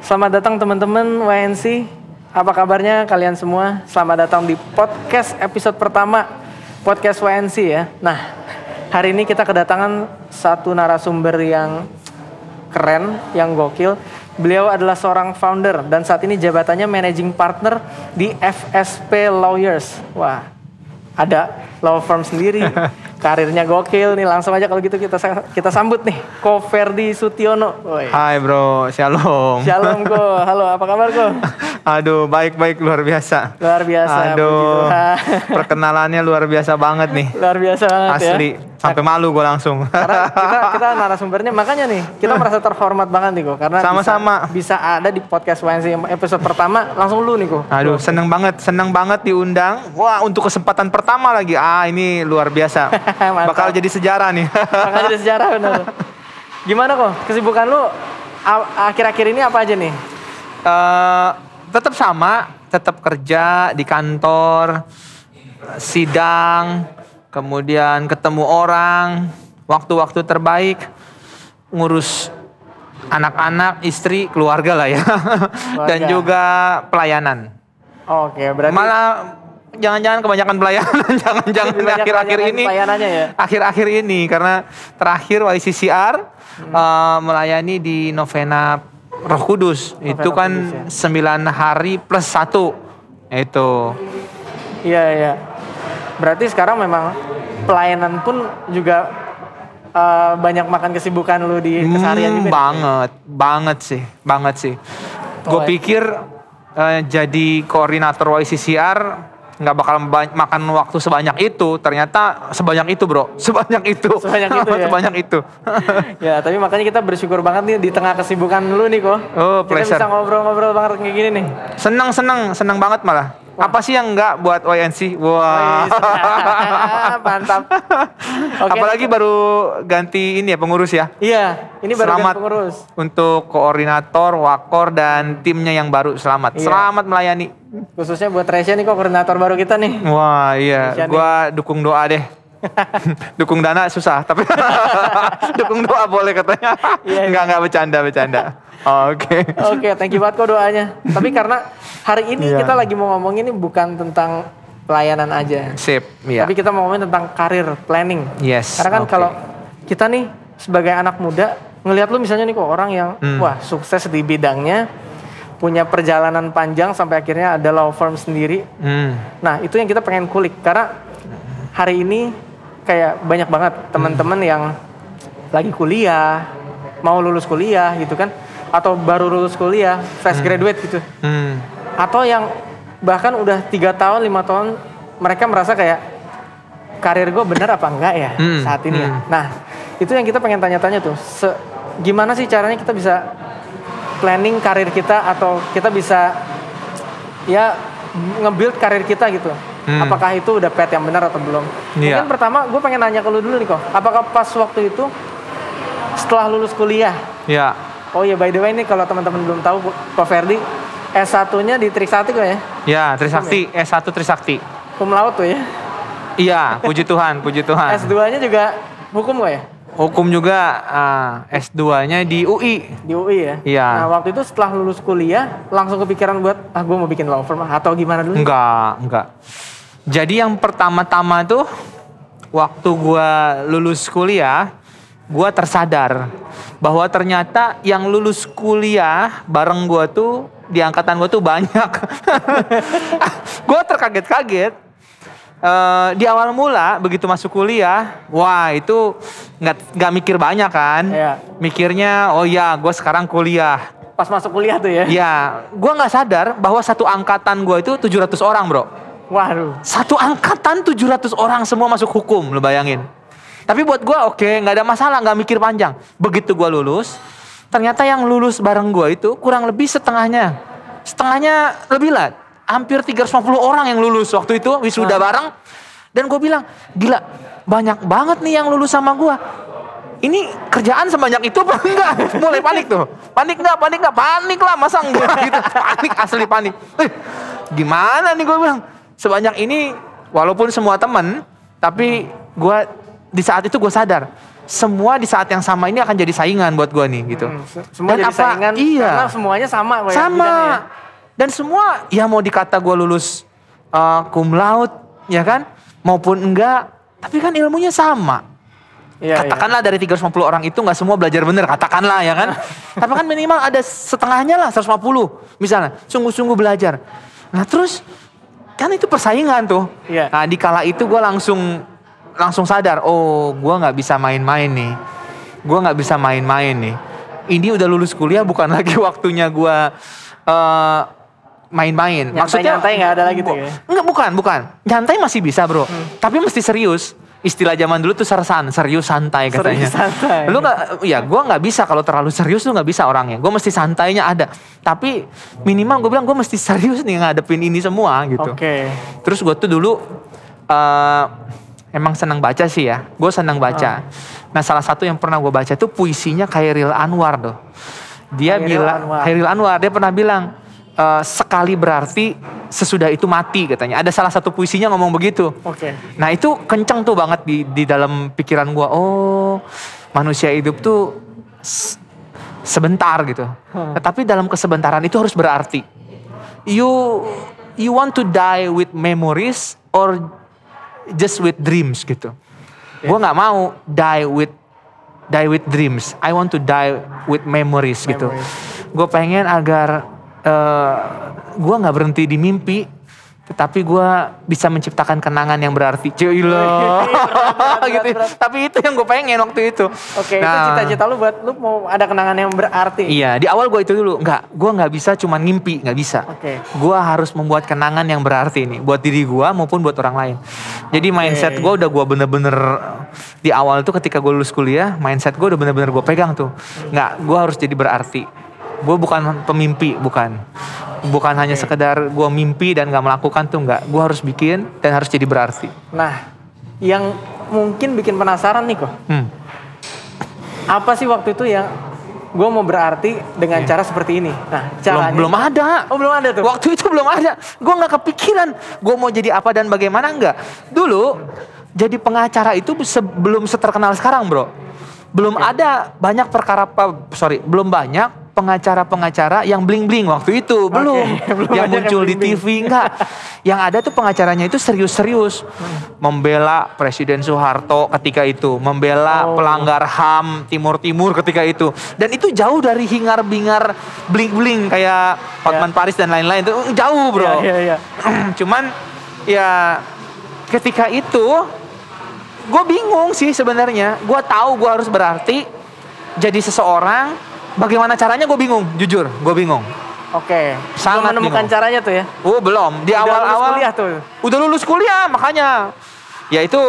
Selamat datang teman-teman WNC. Apa kabarnya kalian semua? Selamat datang di podcast episode pertama podcast WNC ya. Nah, hari ini kita kedatangan satu narasumber yang keren, yang gokil. Beliau adalah seorang founder dan saat ini jabatannya managing partner di FSP Lawyers. Wah, ada law firm sendiri. Karirnya gokil nih. Langsung aja kalau gitu kita kita sambut nih Ko Ferdi Sutiono. Woi. Hai bro, shalom. Shalom Ko. Halo, apa kabar Ko? Aduh, baik-baik luar biasa. Luar biasa. Aduh, perkenalannya luar biasa banget nih. Luar biasa banget ya. Asli, sampai malu gue langsung. Karena kita kita narasumbernya makanya nih kita merasa terhormat banget nih kok karena Sama-sama. bisa, bisa ada di podcast WNC episode pertama langsung lu nih kok. Aduh, seneng banget, seneng banget diundang. Wah, untuk kesempatan pertama lagi. Ah, ini luar biasa. Bakal jadi sejarah nih. Makanya jadi sejarah bener. Gimana kok kesibukan lu akhir-akhir ini apa aja nih? Eh, tetap sama, tetap kerja di kantor, sidang, kemudian ketemu orang, waktu-waktu terbaik, ngurus anak-anak, istri, keluarga lah ya, dan Keluarga. juga pelayanan. Oke, berarti Malah jangan-jangan kebanyakan pelayanan, jangan-jangan akhir-akhir ini, ya? akhir-akhir ini karena terakhir YCCR eh, melayani di novena Roh Kudus Novena itu kan ya. 9 hari plus satu itu iya iya. Berarti sekarang memang pelayanan pun juga eh, banyak makan kesibukan lu di keseharian Hmm, juga. nih? banget banget sih banget sih gue Oh, ya. pikir eh, jadi koordinator YCCR nggak bakal ba- makan waktu sebanyak itu ternyata sebanyak itu bro sebanyak itu Sebanyak itu ya? sebanyak itu ya, tapi makanya kita bersyukur banget nih di tengah kesibukan lu nih kok. Oh, kita pleasure. bisa ngobrol-ngobrol banget kayak gini nih. seneng seneng seneng banget malah apa sih yang nggak buat YNC wah Mantap. Oke. apalagi baru ganti ini ya pengurus ya Iya, ini baru selamat ganti pengurus. untuk koordinator wakor dan timnya yang baru selamat Iya. selamat melayani Khususnya buat Resya nih kok koordinator baru kita nih. Wah iya, nih. gua dukung doa deh. dukung dana susah, tapi dukung doa boleh katanya. Iya, iya. Enggak enggak bercanda bercanda. Oke. Oke, thank you banget kok doanya. Tapi karena hari ini Iya. kita lagi mau ngomongin ini bukan tentang pelayanan aja. Sip, iya. Tapi kita mau ngomongin tentang karir planning. Yes. Karena kan oke. kalau kita nih sebagai anak muda ngelihat lu misalnya nih kok orang yang Hmm. wah sukses di bidangnya, punya perjalanan panjang sampai akhirnya ada law firm sendiri. Hmm. Nah, itu yang kita pengen kulik karena hari ini kayak banyak banget teman-teman yang lagi kuliah, mau lulus kuliah gitu kan, atau baru lulus kuliah, fresh graduate gitu, Hmm. atau yang bahkan udah tiga tahun, lima tahun mereka merasa kayak karir gue bener apa enggak ya Hmm, saat ini ya. hmm. Nah, itu yang kita pengen tanya-tanya tuh, se- gimana sih caranya kita bisa planning karir kita atau kita bisa ya nge-build karir kita gitu. Hmm. Apakah itu udah pet yang benar atau belum? Iya. Mungkin pertama gue pengen nanya ke lu dulu nih kok. Apakah pas waktu itu setelah lulus kuliah? Ya. Oh iya by the way ini kalau teman-teman belum tahu Ko Ferdi S1-nya di Trisakti kok ya? Ya, Trisakti S1 Trisakti. Cum laude tuh ya. Iya, puji Tuhan, puji Tuhan. S2-nya juga hukum kok ya? Hukum juga ah, S2-nya di UI. Di UI ya? Iya. Nah waktu itu setelah lulus kuliah langsung kepikiran buat ah gue mau bikin law firm atau gimana dulu? Enggak, enggak. Jadi yang pertama-tama tuh waktu gua lulus kuliah, gua tersadar bahwa ternyata yang lulus kuliah bareng gua tuh di angkatan gua tuh banyak. gua terkaget-kaget. Eh, di awal mula begitu masuk kuliah, wah itu nggak nggak mikir banyak kan? Iya. Mikirnya, oh ya, gue sekarang kuliah. Pas masuk kuliah tuh ya? Ya, gua nggak sadar bahwa satu angkatan gua itu 700 orang bro. Waduh. Satu angkatan 700 orang semua masuk hukum, lo bayangin. Tapi buat gua oke, nggak ada masalah, nggak mikir panjang. Begitu gua lulus, ternyata yang lulus bareng gua itu kurang lebih setengahnya. Setengahnya lebih lah, hampir 350 orang yang lulus waktu itu wisuda bareng. Dan gue bilang, gila, banyak banget nih yang lulus sama gua. Ini kerjaan sebanyak itu apa enggak? Mulai panik tuh. Panik enggak? Panik enggak? Panik lah, masa enggak gitu. Panik asli panik. Eh, gimana nih gue bilang? Sebanyak ini walaupun semua temen, tapi gue di saat itu gue sadar semua di saat yang sama ini akan jadi saingan buat gue nih gitu. Hmm, se- semua Dan jadi apa- saingan iya. karena semuanya sama ya sama bidangnya. dan semua ya mau dikata gue lulus uh, cum laude ya kan maupun enggak tapi kan ilmunya sama Iya, iya. katakanlah dari 350 orang itu nggak semua belajar bener katakanlah ya kan tapi kan minimal ada setengahnya lah 150 misalnya sungguh-sungguh belajar nah terus kan itu persaingan tuh Iya. nah di kala itu gue langsung langsung sadar oh gue nggak bisa main-main nih gue nggak bisa main-main nih ini udah lulus kuliah bukan lagi waktunya gue eh, main-main Nyantai-nyantai nggak ada lagi tuh ya? Enggak, bukan, bukan. Nyantai masih bisa, Bro. Tapi mesti serius. Istilah zaman dulu tuh sersan, serius santai katanya. Serius santai. Lu nggak, ya gue nggak bisa kalau terlalu serius lu nggak bisa orangnya. Gue mesti santainya ada. Tapi minimal gue bilang gue mesti serius nih ngadepin ini semua gitu. Oke. Terus gue tuh dulu eh emang senang baca sih ya. Gue senang baca. Nah salah satu yang pernah gue baca tuh puisinya Khairil Anwar tuh. Dia Khairil bilang, Anwar. Khairil Anwar dia pernah bilang eh, sekali berarti sesudah itu mati katanya. Ada salah satu puisinya ngomong begitu. Oke. Nah itu kenceng tuh banget di di dalam pikiran gue. Oh manusia hidup tuh sebentar gitu. Hmm. Tetapi dalam kesebentaran itu harus berarti. You you want to die with memories or just with dreams gitu. Gue nggak mau die with die with dreams. I want to die with memories, gitu. Memories. Gue pengen agar eh gue nggak berhenti di mimpi, tetapi gue bisa menciptakan kenangan yang berarti. Cila. berat, gitu. berat. Tapi itu yang gue pengen waktu itu. Oke, itu Nah, cita-cita lu buat lu mau ada kenangan yang berarti. Iya, di awal gue itu dulu nggak, gue nggak bisa cuman ngimpi, nggak bisa. Oke. Gue harus membuat kenangan yang berarti nih, buat diri gue maupun buat orang lain. Jadi mindset gue udah gue bener-bener di awal tuh ketika gue lulus kuliah, mindset gue udah bener-bener gue pegang tuh. Nggak, gue harus jadi berarti. Gue bukan pemimpi, bukan. Bukan hanya sekedar gue mimpi dan nggak melakukan tuh nggak. Gue harus bikin dan harus jadi berarti. Nah, yang mungkin bikin penasaran nih kok. Hmm. Apa sih waktu itu yang gue mau berarti dengan cara seperti ini? Nah, Belum, caranya. belum ada. Oh, belum ada tuh. Waktu itu belum ada. Gue nggak kepikiran. Gue mau jadi apa dan bagaimana nggak. Dulu jadi pengacara itu sebelum seterkenal sekarang, bro. Belum ada banyak perkara apa, sorry, belum banyak pengacara-pengacara yang bling-bling waktu itu, belum. belum yang banyak yang muncul di. TV enggak. yang ada tuh pengacaranya itu serius-serius. Membela Presiden Soeharto ketika itu, membela Oh. pelanggar HAM Timur-Timur ketika itu. Dan itu jauh dari hingar-bingar bling-bling kayak Hotman Paris dan lain-lain itu jauh, Bro. Iya, iya, iya. Cuman ya ketika itu gue bingung sih sebenarnya. Gue tahu gue harus berarti jadi seseorang. Bagaimana caranya gue bingung, jujur, gue bingung. Oke. Sangat Belum menemukan bingung. caranya tuh ya. Oh belum, di Udah lulus awal-awal kuliah tuh. udah lulus kuliah makanya. Ya itu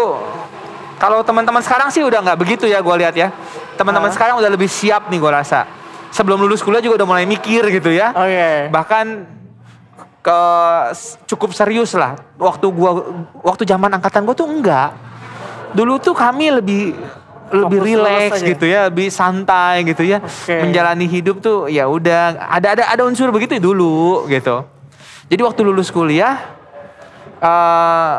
kalau teman-teman sekarang sih udah nggak begitu ya gue lihat ya. Teman-teman Ah. sekarang udah lebih siap nih gue rasa. Sebelum lulus kuliah juga udah mulai mikir gitu ya. Oke. Bahkan ke cukup serius lah. Waktu gua waktu zaman angkatan gua tuh enggak. Dulu tuh kami lebih lebih rileks gitu ya, lebih santai gitu ya. Oke. Menjalani hidup tuh ya udah ada ada ada unsur begitu dulu gitu. Jadi waktu lulus kuliah eh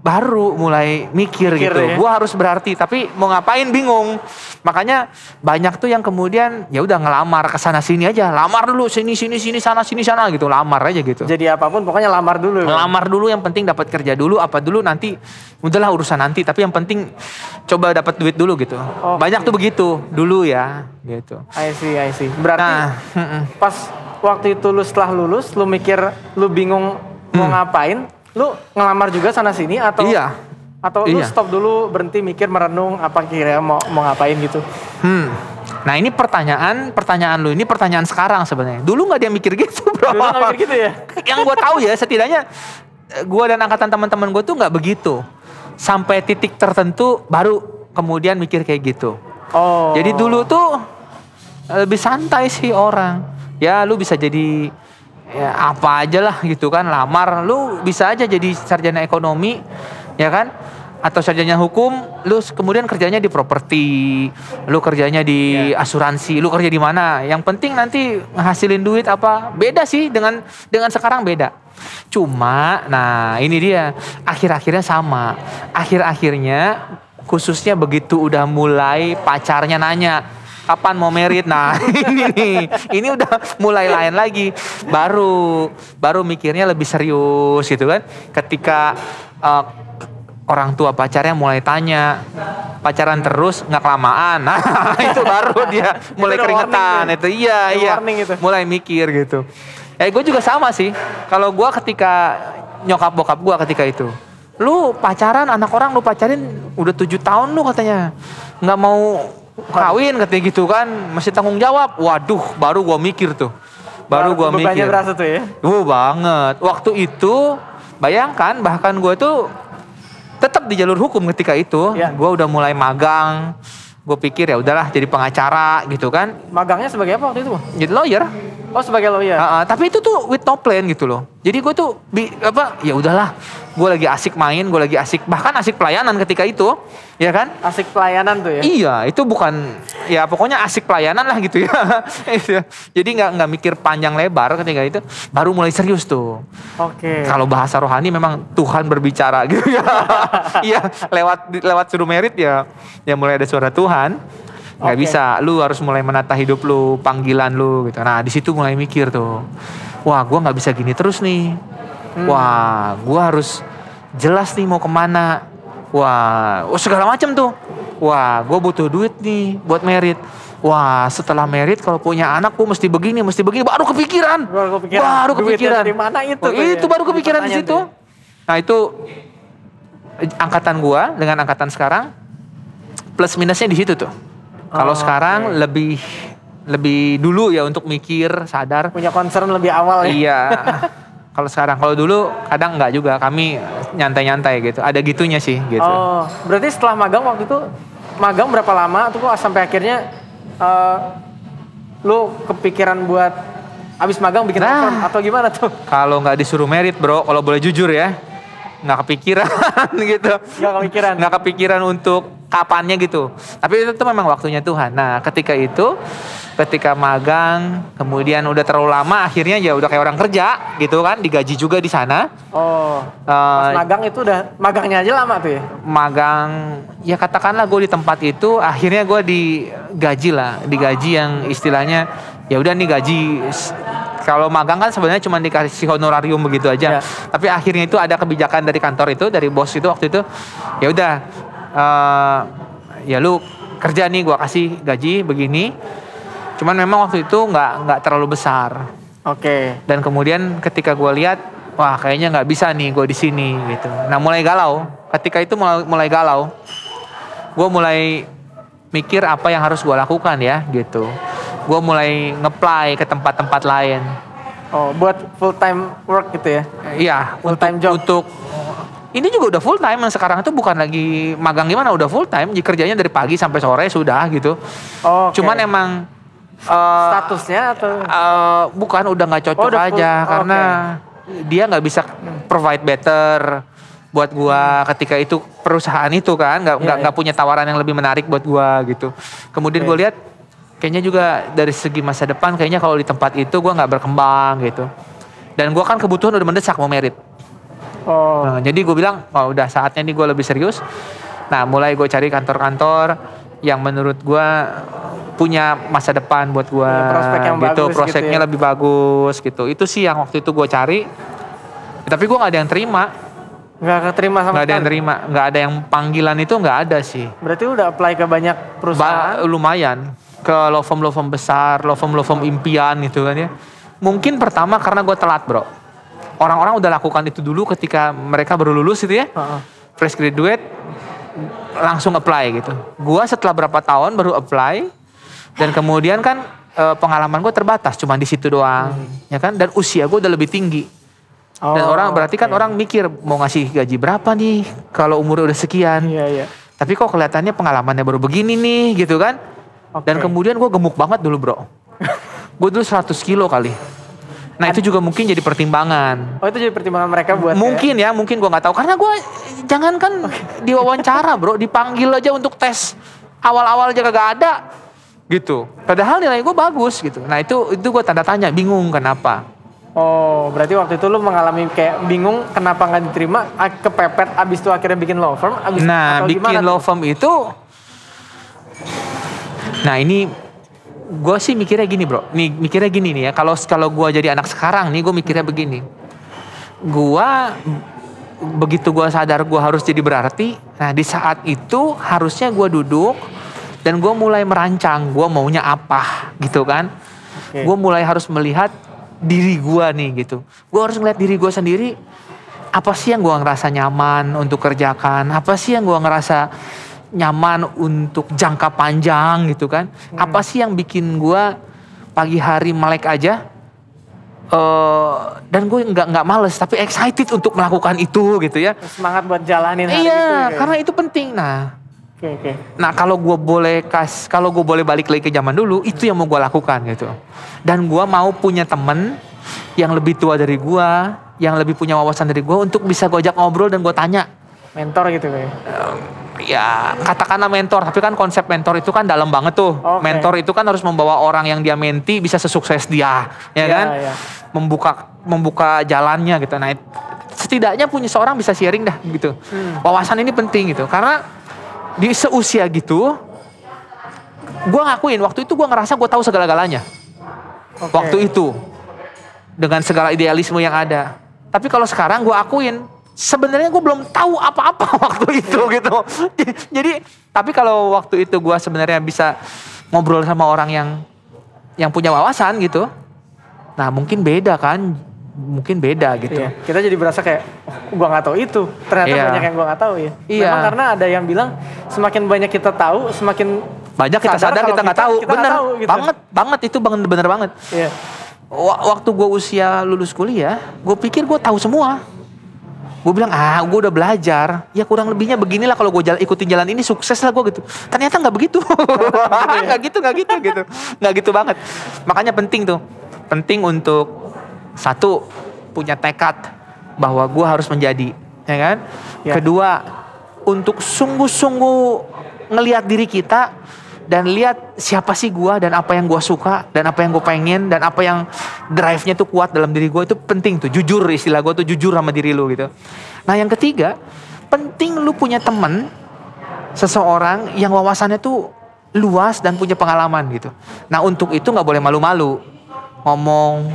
baru mulai mikir, Mikir gitu. ya. Gua harus berarti tapi mau ngapain bingung. Makanya banyak tuh yang kemudian ya udah ngelamar ke sana sini aja. Lamar dulu sini sini sini sana sini sana gitu. Lamar aja gitu. Jadi apa pun pokoknya lamar dulu. Ngelamar dulu yang penting dapat kerja dulu apa dulu nanti udahlah urusan nanti tapi yang penting coba dapat duit dulu gitu. Oke. Banyak tuh begitu dulu ya gitu. I see, I see. Berarti Nah, pas waktu itu lu setelah lulus, lu mikir lu bingung mau ngapain, lu ngelamar juga sana sini atau. Iya. atau lu Iya. stop dulu berhenti mikir merenung apa kira mau mau ngapain gitu. Hmm. Nah ini pertanyaan, pertanyaan lu ini pertanyaan sekarang sebenarnya. Dulu nggak dia mikir gitu, bro. Dulu nggak mikir gitu ya? Yang gue tahu ya, setidaknya gue dan angkatan teman-teman gue tuh nggak begitu. Sampai titik tertentu baru kemudian mikir kayak gitu. Oh. Jadi dulu tuh lebih santai sih orang. Ya lu bisa jadi ya apa aja lah gitu kan lamar. Lu bisa aja jadi sarjana ekonomi ya kan? Atau sarjana hukum lu kemudian kerjanya di properti lu kerjanya di asuransi lu kerja di mana. Yang penting nanti ngehasilin duit apa beda sih dengan dengan sekarang beda. Cuma nah ini dia. Akhir-akhirnya sama. Akhir-akhirnya khususnya begitu udah mulai pacarnya nanya kapan mau merit? Nah ini nih. Ini udah mulai lain lagi. Baru baru mikirnya lebih serius gitu kan. Ketika uh, orang tua pacarnya mulai tanya pacaran terus nggak kelamaan? Nah itu baru dia mulai udah keringetan. warning itu iya iya. itu. mulai mikir gitu. Eh gue juga sama sih. Kalau gue ketika nyokap bokap gue ketika itu lu pacaran anak orang lu pacarin udah tujuh tahun lu katanya. Nggak mau kawin katanya gitu kan masih tanggung jawab waduh baru gue mikir tuh baru gue mikir berasa tuh ya. Wuh banget. Waktu itu bayangkan bahkan gue tuh tetap di jalur hukum ketika itu. Ya. Gue udah mulai magang. Gue pikir ya udahlah jadi pengacara gitu kan. Magangnya sebagai apa waktu itu? Jadi lawyer. Oh sebagai lawyer. Ah, ah, tapi itu tuh with no plan gitu loh. Jadi gue tuh bi- apa ya udahlah. Gue lagi asik main, gue lagi asik bahkan asik pelayanan ketika itu, ya kan? Asik pelayanan tuh ya. Iya, itu bukan ya pokoknya asik pelayanan lah gitu ya. Jadi nggak nggak mikir panjang lebar ketika itu, baru mulai serius tuh. Oke. Kalau bahasa rohani memang Tuhan berbicara gitu ya. Iya, lewat lewat suruh merit ya, ya mulai ada suara Tuhan. Nggak Oke. bisa, lu harus mulai menata hidup lu, panggilan lu gitu. Nah di situ mulai mikir tuh, wah gue nggak bisa gini terus nih. Hmm. Wah, gue harus jelas nih mau ke mana. Wah, oh, segala macam tuh. Wah, gue butuh duit nih buat merit. Wah, setelah merit kalau punya anak gue mesti begini, mesti begini. Baru kepikiran. Baru kepikiran. Baru kepikiran. dari mana itu Oh, tuh itu ya? baru kepikiran di situ. tuh ya. Nah itu angkatan gua dengan angkatan sekarang plus minusnya di situ tuh. Kalau Oh, sekarang lebih lebih dulu ya untuk mikir sadar. Punya concern lebih awal ya. Iya. Kalau sekarang, kalau dulu kadang nggak juga. Kami nyantai-nyantai gitu. Ada gitunya sih gitu. Oh, berarti setelah magang waktu itu magang berapa lama tuh kok sampai akhirnya eh, lu kepikiran buat abis magang bikin Nah. atau gimana tuh? Kalau nggak disuruh merit bro, kalau boleh jujur ya, nggak kepikiran gitu. Gak kepikiran. nggak kepikiran untuk kapannya gitu. Tapi itu tuh memang waktunya Tuhan. Nah, ketika itu, ketika magang, kemudian udah terlalu lama, akhirnya ya udah kayak orang kerja gitu kan, digaji juga di sana. Oh, pas Eh, magang itu udah magangnya aja lama tuh ya? magang, ya katakanlah gue di tempat itu, akhirnya gue digaji lah, digaji yang istilahnya ya udah nih gaji. Kalau magang kan sebenarnya cuma dikasih honorarium begitu aja. Ya. Tapi akhirnya itu ada kebijakan dari kantor itu, dari bos itu waktu itu, ya udah, eh, ya lu kerja nih, gua kasih gaji begini. Cuman memang waktu itu nggak nggak terlalu besar. Oke. Dan kemudian ketika gua lihat, wah kayaknya nggak bisa nih gue di sini gitu. Nah mulai galau. Ketika itu mulai, mulai galau, gue mulai mikir apa yang harus gua lakukan ya gitu. Gue mulai ngeplay ke tempat-tempat lain. Oh, buat full time work gitu ya? Iya, Full untuk, time job. Untuk ini juga udah full time. Sekarang itu bukan lagi magang gimana, udah full time. Jadi kerjanya dari pagi sampai sore sudah gitu. Oh, oke. Cuman emang eh, statusnya atau? eh, bukan udah nggak cocok Oh, udah full- aja oh, karena dia nggak bisa provide better buat gua ketika itu perusahaan itu kan nggak nggak iya. nggak punya tawaran yang lebih menarik buat gua gitu. Kemudian Oke. gue lihat kayaknya juga dari segi masa depan kayaknya kalau di tempat itu gua nggak berkembang gitu. Dan gua kan kebutuhan udah mendesak mau merit. Oh, Nah, jadi gue bilang, oh udah saatnya nih gue lebih serius. Nah, mulai gue cari kantor-kantor yang menurut gue punya masa depan buat gue, Punya prospek yang gitu, bagus gitu prospeknya ya. lebih bagus gitu. Itu sih yang waktu itu gue cari. Tapi gue nggak ada yang terima, nggak keterima sama nggak ada yang terima, nggak ada yang panggilan itu nggak ada sih. Berarti udah apply ke banyak perusahaan? Ba- lumayan ke law firm law firm besar, law firm law firm impian gitu kan ya. Mungkin pertama karena gue telat bro. Orang-orang udah lakukan itu dulu ketika mereka baru lulus gitu ya fresh graduate langsung apply gitu. Gua setelah berapa tahun baru apply dan kemudian kan eh, pengalaman gue terbatas cuma di situ doang ya kan dan usia gue udah lebih tinggi dan Oh, orang berarti kan oke. orang mikir mau ngasih gaji berapa nih kalau umurnya udah sekian Iya, iya. tapi kok kelihatannya pengalamannya baru begini nih gitu kan dan Oke. kemudian gue gemuk banget dulu bro. Gue dulu 100 kilo kali. Nah itu juga mungkin jadi pertimbangan. Oh, itu jadi pertimbangan mereka buat mungkin ya mungkin gua nggak tahu. Karena gue jangankan diwawancara bro. Dipanggil aja untuk tes. Awal-awal aja kagak ada gitu. Padahal nilai gue bagus gitu. Nah itu itu gue tanda tanya bingung kenapa? Oh, berarti waktu itu lu mengalami kayak bingung kenapa nggak diterima, kepepet abis itu akhirnya bikin law firm, abis Nah, atau bikin law firm itu Nah, ini gue sih mikirnya gini, Bro. Nih, mikirnya gini nih ya. Kalau kalau gua jadi anak sekarang nih, gue mikirnya begini. Gua begitu gua sadar gua harus jadi berarti, nah di saat itu harusnya gua duduk dan gua mulai merancang gua maunya apa gitu kan. Oke. Gue mulai harus melihat diri gua nih gitu. Gue harus ngeliat diri gua sendiri. Apa sih yang gua ngerasa nyaman untuk kerjakan? Apa sih yang gua ngerasa nyaman untuk jangka panjang gitu kan? Apa sih yang bikin gua pagi hari melek aja? eh dan gue nggak nggak males tapi excited untuk melakukan itu gitu ya. Semangat buat jalanin hari iya, itu. ya? karena itu penting. Nah, Oke, oke. Nah kalau gue boleh kas, kalau gue boleh balik lagi ke zaman dulu, itu yang mau gue lakukan gitu. Dan gue mau punya temen yang lebih tua dari gue, yang lebih punya wawasan dari gue untuk bisa gue ajak ngobrol dan gue tanya. Mentor gitu kayak. Ya katakanlah mentor, tapi kan konsep mentor itu kan dalam banget tuh. Oke. Mentor itu kan harus membawa orang yang dia menti bisa sesukses dia, ya Iya, kan? iya. Membuka membuka jalannya gitu. Nah setidaknya punya seorang bisa sharing dah gitu. Hmm. Wawasan ini penting gitu, karena di seusia gitu, gue ngakuin waktu itu gue ngerasa gue tahu segala-galanya. Oke. Waktu itu dengan segala idealisme yang ada. Tapi kalau sekarang gue akuin sebenarnya gue belum tahu apa-apa waktu itu gitu. Jadi tapi kalau waktu itu gue sebenarnya bisa ngobrol sama orang yang yang punya wawasan gitu. Nah mungkin beda kan, mungkin beda gitu. Iya, kita jadi berasa kayak oh, gua nggak tahu itu. Ternyata Iya. banyak yang gua nggak tahu ya. Iya. Memang karena ada yang bilang semakin banyak kita tahu, semakin Banyak kita sadar, kalau kita nggak tahu. kita bener tahu, gitu. banget, banget itu bener, bener banget. Iya. Wa- Waktu gue usia lulus kuliah, gue pikir gue tahu semua. Gue bilang, ah gue udah belajar. Ya kurang lebihnya beginilah kalau gue jalan, ikutin jalan ini sukses lah gue gitu. Ternyata nggak begitu. Nggak gitu, nggak gitu, gitu. Nggak gitu banget. Makanya penting tuh. Penting untuk satu, punya tekad bahwa gue harus menjadi. Ya kan? Ya. Kedua, untuk sungguh-sungguh ngelihat diri kita dan lihat siapa sih gua dan apa yang gua suka dan apa yang gue pengen dan apa yang drive-nya tuh kuat dalam diri gua. Itu penting tuh jujur istilah gua tuh jujur sama diri lu gitu. Nah yang ketiga penting lu punya temen seseorang yang wawasannya tuh luas dan punya pengalaman gitu. Nah untuk itu nggak boleh malu-malu. Ngomong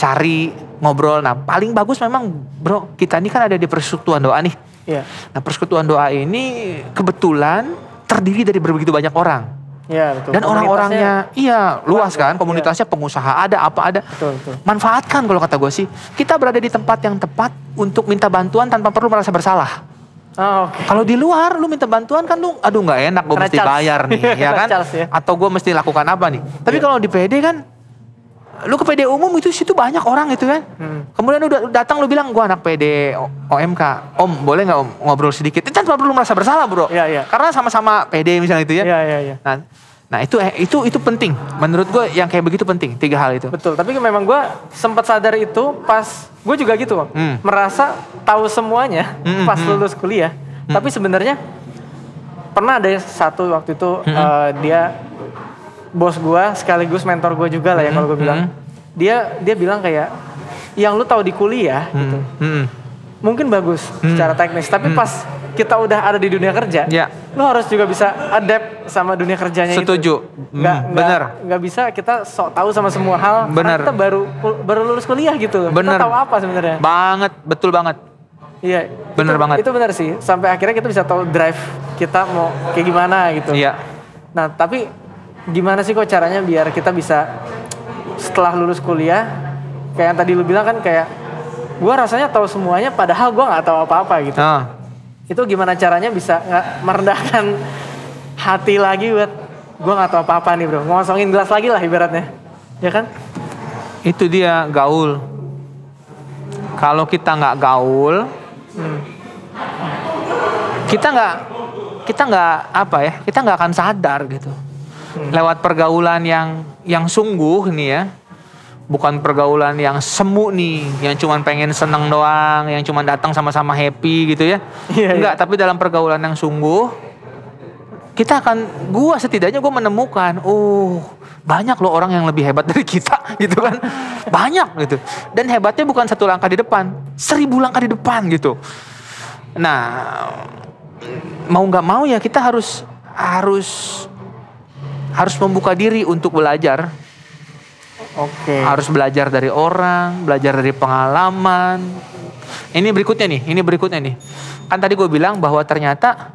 cari ngobrol. Nah paling bagus memang bro kita ini kan ada di persekutuan doa nih. Iya. nah persekutuan doa ini kebetulan terdiri dari begitu banyak orang Iya, betul. dan orang-orangnya iya luas kan ya. komunitasnya pengusaha ada apa ada Betul, betul. manfaatkan kalau kata gue sih kita berada di tempat yang tepat untuk minta bantuan tanpa perlu merasa bersalah Oh, oke. kalau di luar lu minta bantuan kan lu aduh nggak enak gue mesti bayar nih ya kan ya. atau gue mesti lakukan apa nih tapi kalau di PD kan lu ke PD umum itu situ banyak orang gitu kan Hmm. kemudian lu da- datang lu bilang gue anak PD OMK om boleh nggak om ngobrol sedikit itu tanpa perlu merasa bersalah bro Iya, iya. karena sama-sama PD misalnya itu ya Iya, iya, iya. Nah, nah itu eh, itu itu penting. Menurut gue yang kayak begitu penting. Tiga hal itu. Betul, tapi memang gua sempat sadar itu pas gue juga gitu, Bang. Hmm. Merasa tahu semuanya Hmm, pas hmm. lulus kuliah. Tapi sebenarnya pernah ada satu waktu itu Hmm. eh, dia bos gua sekaligus mentor gua juga lah ya kalau gue bilang. hmm. Dia dia bilang kayak yang lu tahu di kuliah gitu. Hmm, hmm. Mungkin bagus secara teknis, tapi pas kita udah ada di dunia kerja, Ya. lu harus juga bisa adapt sama dunia kerjanya itu. Setuju. Nggak, Hmm, nggak- bener. nggak bisa kita sok tahu sama semua hal. Bener. Kita baru baru lulus kuliah gitu. Bener. Kita tahu apa sebenarnya? Banget, betul banget. Iya. Bener itu, banget. Itu benar sih. Sampai akhirnya kita bisa tahu drive kita mau kayak gimana gitu. Iya. Nah, tapi gimana sih kok caranya biar kita bisa setelah lulus kuliah kayak yang tadi lu bilang kan kayak gua rasanya tahu semuanya padahal gua nggak tahu apa-apa gitu. Nah, Itu gimana caranya bisa nggak merendahkan hati lagi buat gua nggak tahu apa-apa nih, Bro. Ngosongin gelas lagi lah ibaratnya. Ya kan? itu dia gaul. Kalau kita nggak gaul, Hmm. kita nggak kita nggak apa ya? Kita nggak akan sadar gitu. Hmm. Lewat pergaulan yang yang sungguh nih ya. Bukan pergaulan yang semu nih, yang cuman pengen seneng doang, yang cuman datang sama-sama happy gitu ya. Iya, Enggak, tapi dalam pergaulan yang sungguh kita akan gua setidaknya gua menemukan oh banyak loh orang yang lebih hebat dari kita gitu kan banyak gitu dan hebatnya bukan satu langkah di depan seribu langkah di depan gitu nah mau nggak mau ya kita harus harus harus membuka diri untuk belajar Oke. harus belajar dari orang, belajar dari pengalaman. Ini berikutnya nih, ini berikutnya nih. Kan tadi gue bilang bahwa ternyata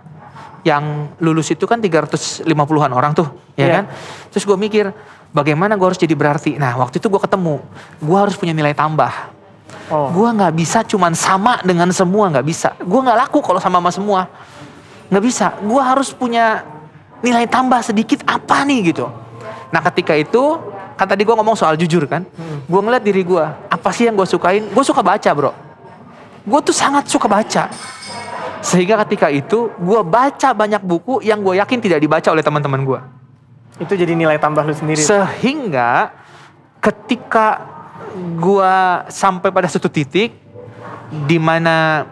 yang lulus itu kan 350-an orang tuh, ya Iya. kan? Terus gue mikir, bagaimana gue harus jadi berarti? Nah, waktu itu gue ketemu, gue harus punya nilai tambah. Oh. Gue nggak bisa cuman sama dengan semua, nggak bisa. Gue nggak laku kalau sama sama semua, nggak bisa. Gue harus punya nilai tambah sedikit apa nih gitu. Nah, ketika itu kan tadi gue ngomong soal jujur kan, gue ngeliat diri gue, apa sih yang gue sukain? Gue suka baca bro. Gue tuh sangat suka baca. Sehingga ketika itu gue baca banyak buku yang gue yakin tidak dibaca oleh teman-teman gue. Itu jadi nilai tambah lu sendiri. Sehingga ketika gua sampai pada satu titik di mana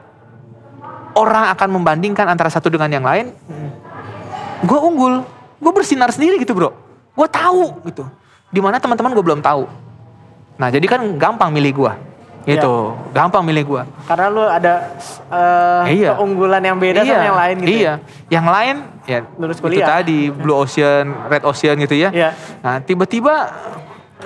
orang akan membandingkan antara satu dengan yang lain, gua unggul, gue bersinar sendiri gitu bro, gue tahu gitu, di mana teman-teman gue belum tahu. Nah jadi kan gampang milih gua, gitu, gampang milih gua. Karena lu ada eh, Iya. keunggulan yang beda sama yang lain gitu. Iya, yang lain ya Lulus itu kuliah. tadi Blue Ocean, Red Ocean gitu ya. Iya. Nah, tiba-tiba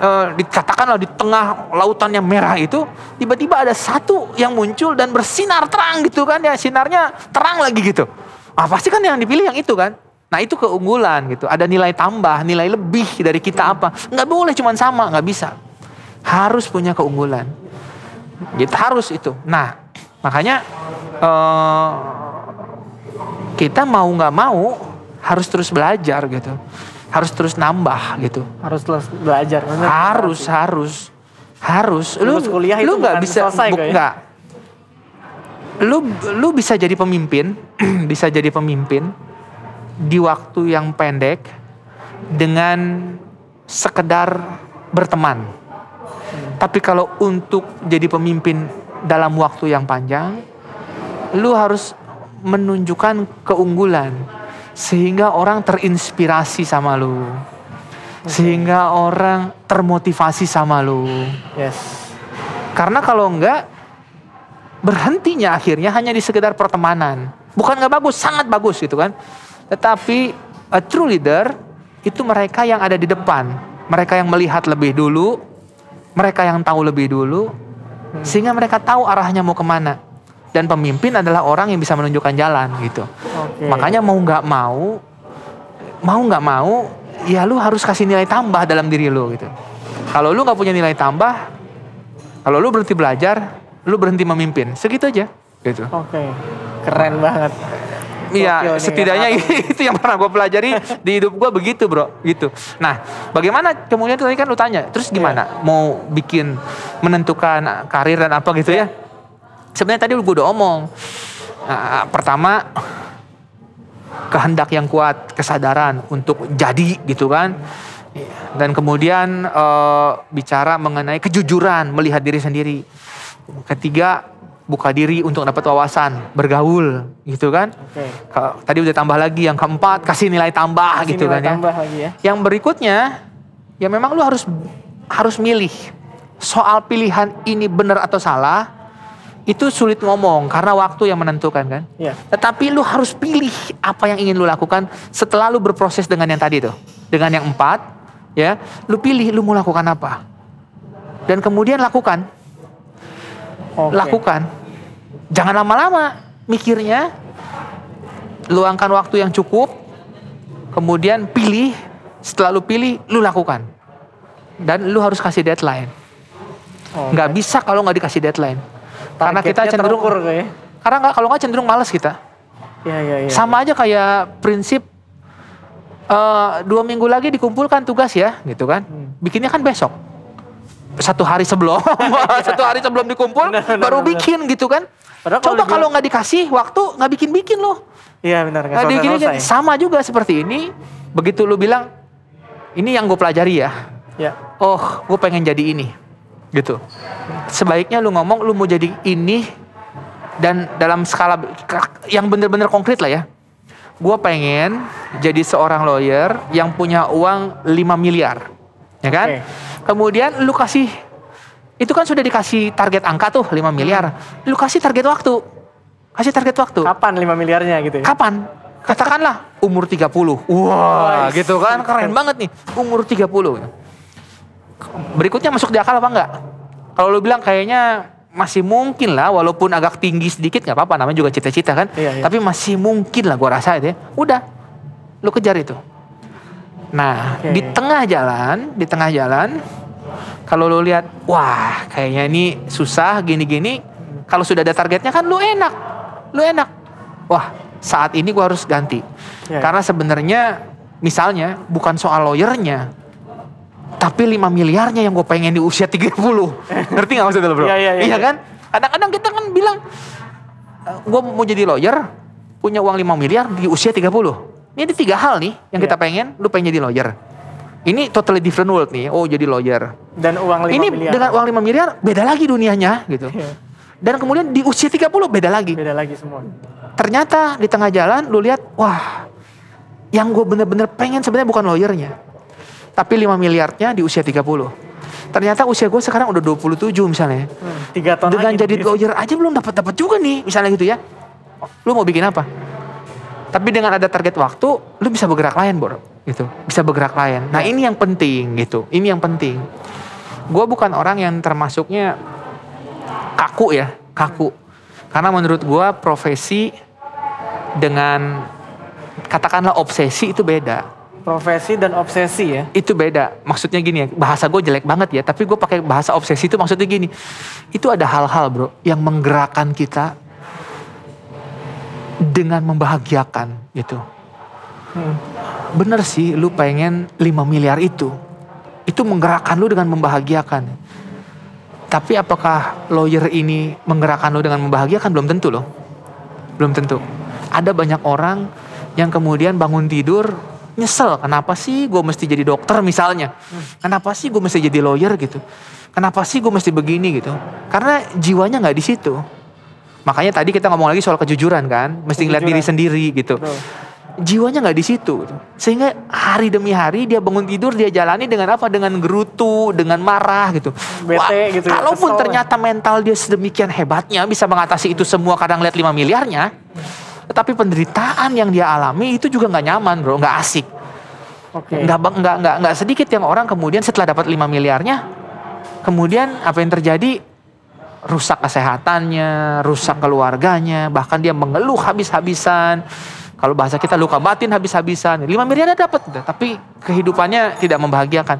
eh, dikatakanlah di tengah lautan yang merah itu tiba-tiba ada satu yang muncul dan bersinar terang gitu kan ya sinarnya terang lagi gitu. Ah pasti kan yang dipilih yang itu kan. Nah itu keunggulan gitu. Ada nilai tambah, nilai lebih dari kita apa. Nggak boleh cuma sama, nggak bisa. Harus punya keunggulan. Gitu harus itu. Nah makanya eh, kita mau nggak mau harus terus belajar gitu. Harus terus nambah gitu Harus terus belajar. Bener. harus harus harus lu kuliah lu nggak bisa selesai bu- ya? nggak lu lu bisa jadi pemimpin bisa jadi pemimpin di waktu yang pendek dengan sekedar berteman tapi kalau untuk jadi pemimpin dalam waktu yang panjang lu harus menunjukkan keunggulan sehingga orang terinspirasi sama lu sehingga orang termotivasi sama lu. Yes. Karena kalau enggak berhentinya akhirnya hanya di sekedar pertemanan. Bukan nggak bagus, sangat bagus gitu kan. Tetapi a true leader itu mereka yang ada di depan, mereka yang melihat lebih dulu, mereka yang tahu lebih dulu, sehingga mereka tahu arahnya mau ke mana. Dan pemimpin adalah orang yang bisa menunjukkan jalan gitu. Oke. Makanya mau nggak mau, mau nggak mau, ya lu harus kasih nilai tambah dalam diri lu gitu. Kalau lu nggak punya nilai tambah, kalau lu berhenti belajar, lu berhenti memimpin, segitu aja. Gitu. Oke. Keren banget. Iya, setidaknya itu yang pernah gue pelajari di hidup gue begitu bro, gitu. Nah, bagaimana kemudian tadi kan lu tanya, terus gimana? Mau bikin menentukan karir dan apa gitu ya? Sebenarnya tadi gue udah omong. Nah, pertama kehendak yang kuat, kesadaran untuk jadi gitu kan. Dan kemudian eh, bicara mengenai kejujuran melihat diri sendiri. Ketiga buka diri untuk dapat wawasan, bergaul gitu kan. Oke. Ka- Tadi udah tambah lagi yang keempat kasih nilai tambah Kasih gitu nilai kan ya. tambah lagi ya. Yang berikutnya ya memang lu harus harus milih. Soal pilihan ini benar atau salah itu sulit ngomong karena waktu yang menentukan kan. Iya. Tetapi lu harus pilih apa yang ingin lu lakukan setelah lu berproses dengan yang tadi tuh. Dengan yang empat, ya, lu pilih lu mau lakukan apa. Dan kemudian lakukan, Oke. lakukan. Jangan lama-lama mikirnya. Luangkan waktu yang cukup. Kemudian pilih, setelah lu pilih, lu lakukan. Dan lu harus kasih deadline. Oke. Nggak bisa kalau nggak dikasih deadline. Karena kita cenderung terukur kayak. karena nggak kalau nggak cenderung malas kita. Iya iya iya. Sama aja kayak prinsip eh, dua minggu lagi dikumpulkan tugas ya, gitu kan? Hmm. Bikinnya kan besok. Satu hari sebelum, satu hari sebelum dikumpul, Benar, benar, baru benar. bikin gitu kan? Padahal Coba kalau nggak dikasih waktu, nggak bikin-bikin loh. Iya benar nggak bikin selesai. Sama juga seperti ini. Begitu lu bilang, ini yang gue pelajari ya. Ya. Oh, gue pengen jadi ini, gitu. Sebaiknya lu ngomong, lu mau jadi ini dan dalam skala yang bener-bener konkret lah ya. gue pengen jadi seorang lawyer yang punya uang 5 miliar, ya kan? Oke. Kemudian lu kasih, itu kan sudah dikasih target angka tuh 5 miliar, lu kasih target waktu, kasih target waktu. Kapan 5 miliarnya gitu ya? Kapan? Katakanlah umur 30. Wah, Wais. gitu kan keren banget nih. Umur 30. Berikutnya masuk di akal apa enggak? Kalau lu bilang kayaknya masih mungkin lah walaupun agak tinggi sedikit nggak apa-apa namanya juga cita-cita kan. Iya, iya. Tapi masih mungkin lah gua rasa itu ya. Udah. Lu kejar itu. Nah, Oke. di tengah jalan, di tengah jalan kalau lu lihat wah kayaknya ini susah gini-gini kalau sudah ada targetnya kan lu enak. Lu enak. Wah, saat ini gua harus ganti. Iya. Karena sebenarnya misalnya bukan soal lawyernya tapi 5 miliarnya yang gue pengen di usia 30 ngerti gak maksudnya lo bro? Iya, iya, iya. kan? kadang-kadang kita kan bilang gue mau jadi lawyer punya uang 5 miliar di usia 30 ini ada tiga hal nih yang kita Iya. pengen lu pengen jadi lawyer. Ini totally different world nih. Oh jadi lawyer. Dan uang 5 ini miliar. dengan uang 5 miliar beda lagi dunianya gitu. Iya. dan kemudian di usia 30 beda lagi. Beda lagi semua. ternyata di tengah jalan lu lihat wah yang gue bener-bener pengen sebenarnya bukan lawyernya tapi 5 miliarnya di usia 30 ternyata usia gue sekarang udah 27 misalnya. Hmm, tiga tahun dengan lagi jadi lawyer aja belum dapat dapat juga nih misalnya gitu ya. Lu mau bikin apa tapi dengan ada target waktu lu bisa bergerak lain bro. Gitu. Bisa bergerak lain. Nah ini yang penting gitu. Ini yang penting. Gue bukan orang yang termasuknya kaku ya kaku. Karena menurut gue profesi dengan katakanlah obsesi itu beda. Profesi dan obsesi ya. itu beda. Maksudnya gini ya, bahasa gue jelek banget ya, tapi gue pakai bahasa obsesi itu maksudnya gini. Itu ada hal-hal bro yang menggerakkan kita dengan membahagiakan gitu. Hmm. Bener sih, lu pengen 5 miliar itu. Itu menggerakkan lu dengan membahagiakan. Tapi apakah lawyer ini menggerakkan lu dengan membahagiakan? Belum tentu loh. Belum tentu. Ada banyak orang yang kemudian bangun tidur nyesel. Kenapa sih gue mesti jadi dokter misalnya? Kenapa sih gue mesti jadi lawyer gitu? Kenapa sih gue mesti begini gitu? Karena jiwanya nggak di situ. Makanya tadi kita ngomong lagi soal kejujuran kan, mesti ngeliat diri sendiri gitu. Betul. jiwanya nggak di situ. Sehingga hari demi hari dia bangun tidur dia jalani dengan apa? Dengan gerutu dengan marah gitu. Bete gitu ya, kalaupun kesel. ternyata mental dia sedemikian hebatnya bisa mengatasi itu semua kadang lihat 5 miliarnya tetapi penderitaan yang dia alami itu juga nggak nyaman bro. Nggak asik. Oke. nggak nggak nggak nggak sedikit yang orang kemudian setelah dapat 5 miliarnya kemudian apa yang terjadi rusak kesehatannya rusak keluarganya bahkan dia mengeluh habis-habisan. Kalau bahasa kita luka batin habis-habisan. 5 miliarnya dapat tapi kehidupannya tidak membahagiakan.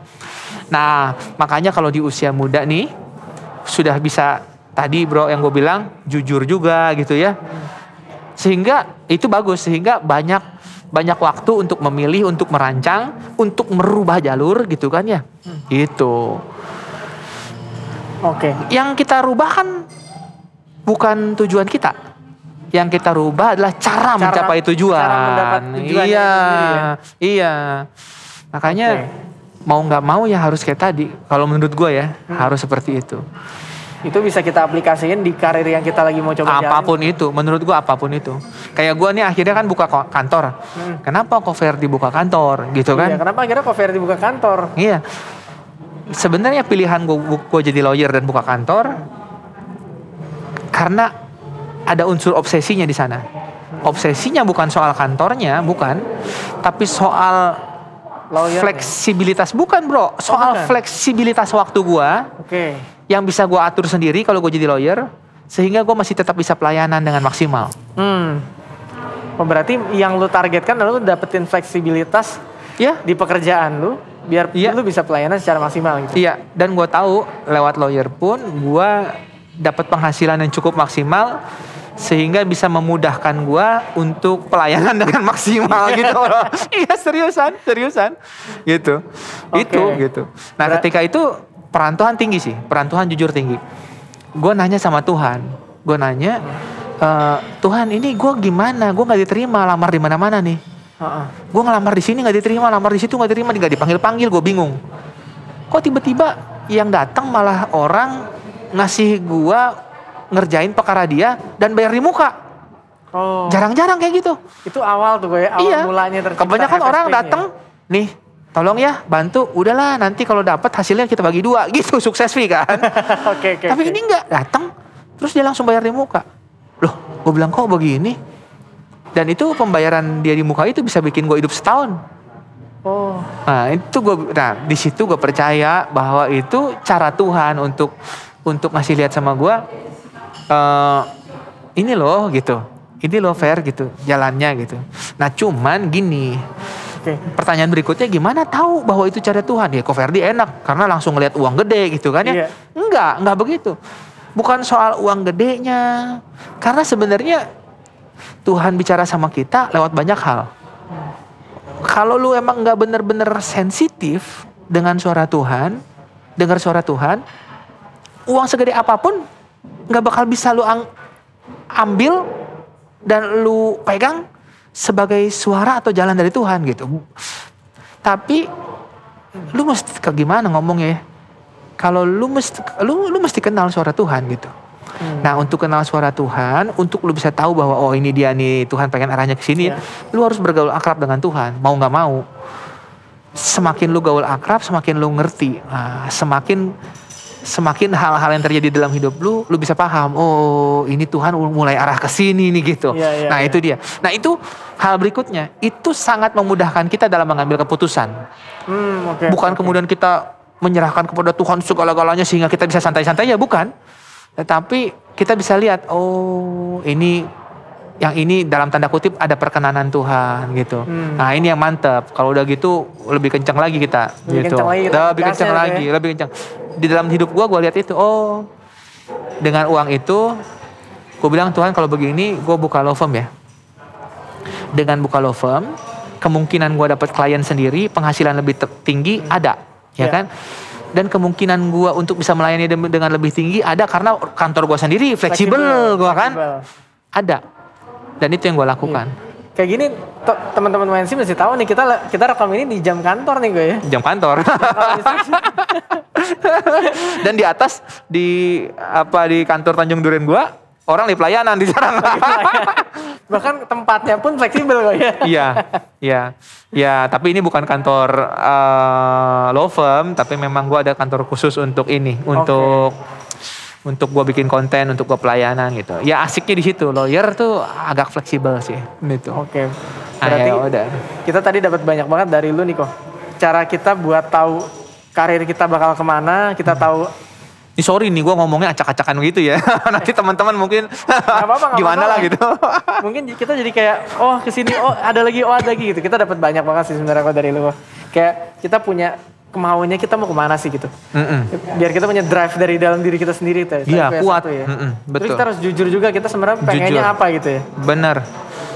Nah makanya kalau di usia muda nih sudah bisa tadi bro yang gue bilang jujur juga gitu ya. Sehingga itu bagus. Sehingga banyak banyak waktu untuk memilih untuk merancang untuk merubah jalur gitu kan ya. Itu Oke. yang kita rubah kan bukan tujuan kita. Yang kita rubah adalah cara, Cara- mencapai tujuan. cara mendapat tujuan iya sendiri ya. iya. Makanya Oke. mau nggak mau ya harus kayak tadi. Kalau menurut gue ya harus seperti itu. Itu bisa kita aplikasiin di karir yang kita lagi mau coba apa pun itu menurut gua apa pun itu. Kayak gua nih akhirnya kan buka kantor. Hmm. kenapa kok Ferdi buka kantor? Gitu Iya, kan? kenapa akhirnya kok Ferdi buka kantor? iya sebenarnya pilihan gua jadi lawyer dan buka kantor karena ada unsur obsesinya di sana obsesinya bukan soal kantornya bukan tapi soal Lawyer. fleksibilitas bukan bro soal bukan. fleksibilitas waktu gua Oke. yang bisa gua atur sendiri kalau gue jadi lawyer sehingga gue masih tetap bisa pelayanan dengan maksimal Hmm. Oh, berarti yang lu targetkan adalah lu dapetin fleksibilitas ya di pekerjaan lu biar Iya. lu bisa pelayanan secara maksimal gitu. Iya, dan gue tahu lewat lawyer pun gue dapat penghasilan yang cukup maksimal sehingga bisa memudahkan gue untuk pelayanan dengan maksimal gitu loh. Iya seriusan, seriusan, gitu, Oke. itu gitu. Nah Ber- ketika itu perantuhan tinggi sih, perantuhan jujur tinggi. Gue nanya sama Tuhan, gue nanya, "Eh, Tuhan ini gue gimana? Gue nggak diterima lamar di mana-mana nih. Heeh. Gue ngelamar di sini nggak diterima, lamar di situ nggak diterima, nggak dipanggil panggil, gue bingung. Kok tiba-tiba yang datang malah orang ngasih gue ngerjain perkara dia dan bayar di muka. Oh. Jarang-jarang kayak gitu. Itu awal tuh gue, awal iya. mulanya tercipta Kebanyakan orang FSP-nya. datang, nih, tolong ya bantu. Udahlah, nanti kalau dapat hasilnya kita bagi dua, gitu sukses fee kan. Oke, oke. Tapi oke. ini enggak datang, terus dia langsung bayar di muka. Loh, gue bilang kok begini? Dan itu pembayaran dia di muka itu bisa bikin gue hidup setahun. Oh, Nah itu gue, nah di situ gue percaya bahwa itu cara Tuhan untuk untuk ngasih lihat sama gue, eh ini loh gitu, ini loh fair gitu, jalannya gitu. Nah cuman gini, oke. pertanyaan berikutnya gimana tahu bahwa itu cara Tuhan? Ya kok Ferdi enak karena langsung ngeliat uang gede gitu kan ya? Iya. Enggak, enggak begitu. Bukan soal uang gedenya, karena sebenarnya Tuhan bicara sama kita lewat banyak hal. Kalau lu emang nggak bener-bener sensitif dengan suara Tuhan, dengar suara Tuhan, uang segede apa pun nggak bakal bisa lu ang- ambil dan lu pegang sebagai suara atau jalan dari Tuhan gitu. Tapi lu mesti ke gimana ngomongnya ya? Kalau lu mesti lu lu mesti kenal suara Tuhan gitu. Nah, untuk kenal suara Tuhan, untuk lu bisa tahu bahwa oh ini dia nih Tuhan pengen arahnya ke sini, Iya. lu harus bergaul akrab dengan Tuhan, mau nggak mau. Semakin lu gaul akrab, semakin lu ngerti. Nah, semakin semakin hal-hal yang terjadi dalam hidup lu, lu bisa paham. Oh, ini Tuhan mulai arah ke sini nih gitu. Iya, iya, nah, iya. itu dia. Nah, itu hal berikutnya. Itu sangat memudahkan kita dalam mengambil keputusan. Hmm, oke. Bukan kemudian kita menyerahkan kepada Tuhan segala-galanya sehingga kita bisa santai-santai ya, bukan. Tetapi kita bisa lihat, oh ini yang ini dalam tanda kutip ada perkenanan Tuhan gitu. Hmm. Nah ini yang mantap. Kalau udah gitu lebih kencang lagi kita. Lebih gitu. kencang lagi lebih kencang gitu ya. lagi, lebih kencang. Di dalam hidup gua gua lihat itu, oh dengan uang itu, gue bilang Tuhan kalau begini gue buka law firm ya. Dengan buka law firm, kemungkinan gue dapat klien sendiri, penghasilan lebih tinggi ada, Ya. ya kan? Dan kemungkinan gue untuk bisa melayani dengan lebih tinggi ada karena kantor gue sendiri fleksibel, gue kan fleksibel. ada. Dan itu yang gue lakukan. Kayak gini, teman-teman WNC mesti tahu nih kita kita rekam ini di jam kantor nih gue ya. Jam kantor. Dan di atas di apa di kantor Tanjung Duren gua orang di pelayanan di sana. Bahkan tempatnya pun fleksibel kok ya. Iya, iya, ya. Tapi ini bukan kantor eh, law firm, tapi memang gua ada kantor khusus untuk ini, untuk untuk gua bikin konten, untuk gua pelayanan gitu. Ya asiknya di situ. Lawyer tuh agak fleksibel sih, gitu. Oke. Ah, Berarti ya udah. kita tadi dapat banyak banget dari lu nih kok. Cara kita buat tahu karir kita bakal ke mana, kita tahu Ini sorry nih gua ngomongnya acak-acakan gitu ya. Nanti teman-teman mungkin apa-apa, nggak gimana masalah. lah gitu. mungkin kita jadi kayak oh ke sini oh ada lagi oh ada lagi gitu. Kita dapat banyak banget sih sebenarnya kok dari lu. Kayak kita punya kemauannya kita mau ke mana sih gitu. Mm-mm. Biar kita punya drive dari dalam diri kita sendiri tuh. Iya, kuat. ya. Mm-mm, Terus betul. kita harus jujur juga kita sebenarnya pengennya Jujur. apa gitu ya. Bener.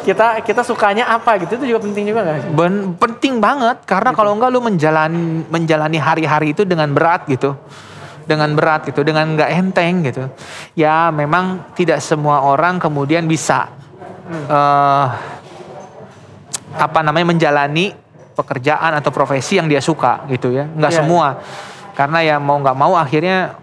Kita kita sukanya apa gitu itu juga penting juga nggak sih? Ben, penting banget karena kalau enggak lu menjalani menjalani hari-hari itu dengan berat gitu. Dengan berat gitu, dengan nggak enteng gitu. Ya memang tidak semua orang kemudian bisa eh apa namanya menjalani pekerjaan atau profesi yang dia suka gitu ya. Nggak Iya. semua. Karena ya mau nggak mau akhirnya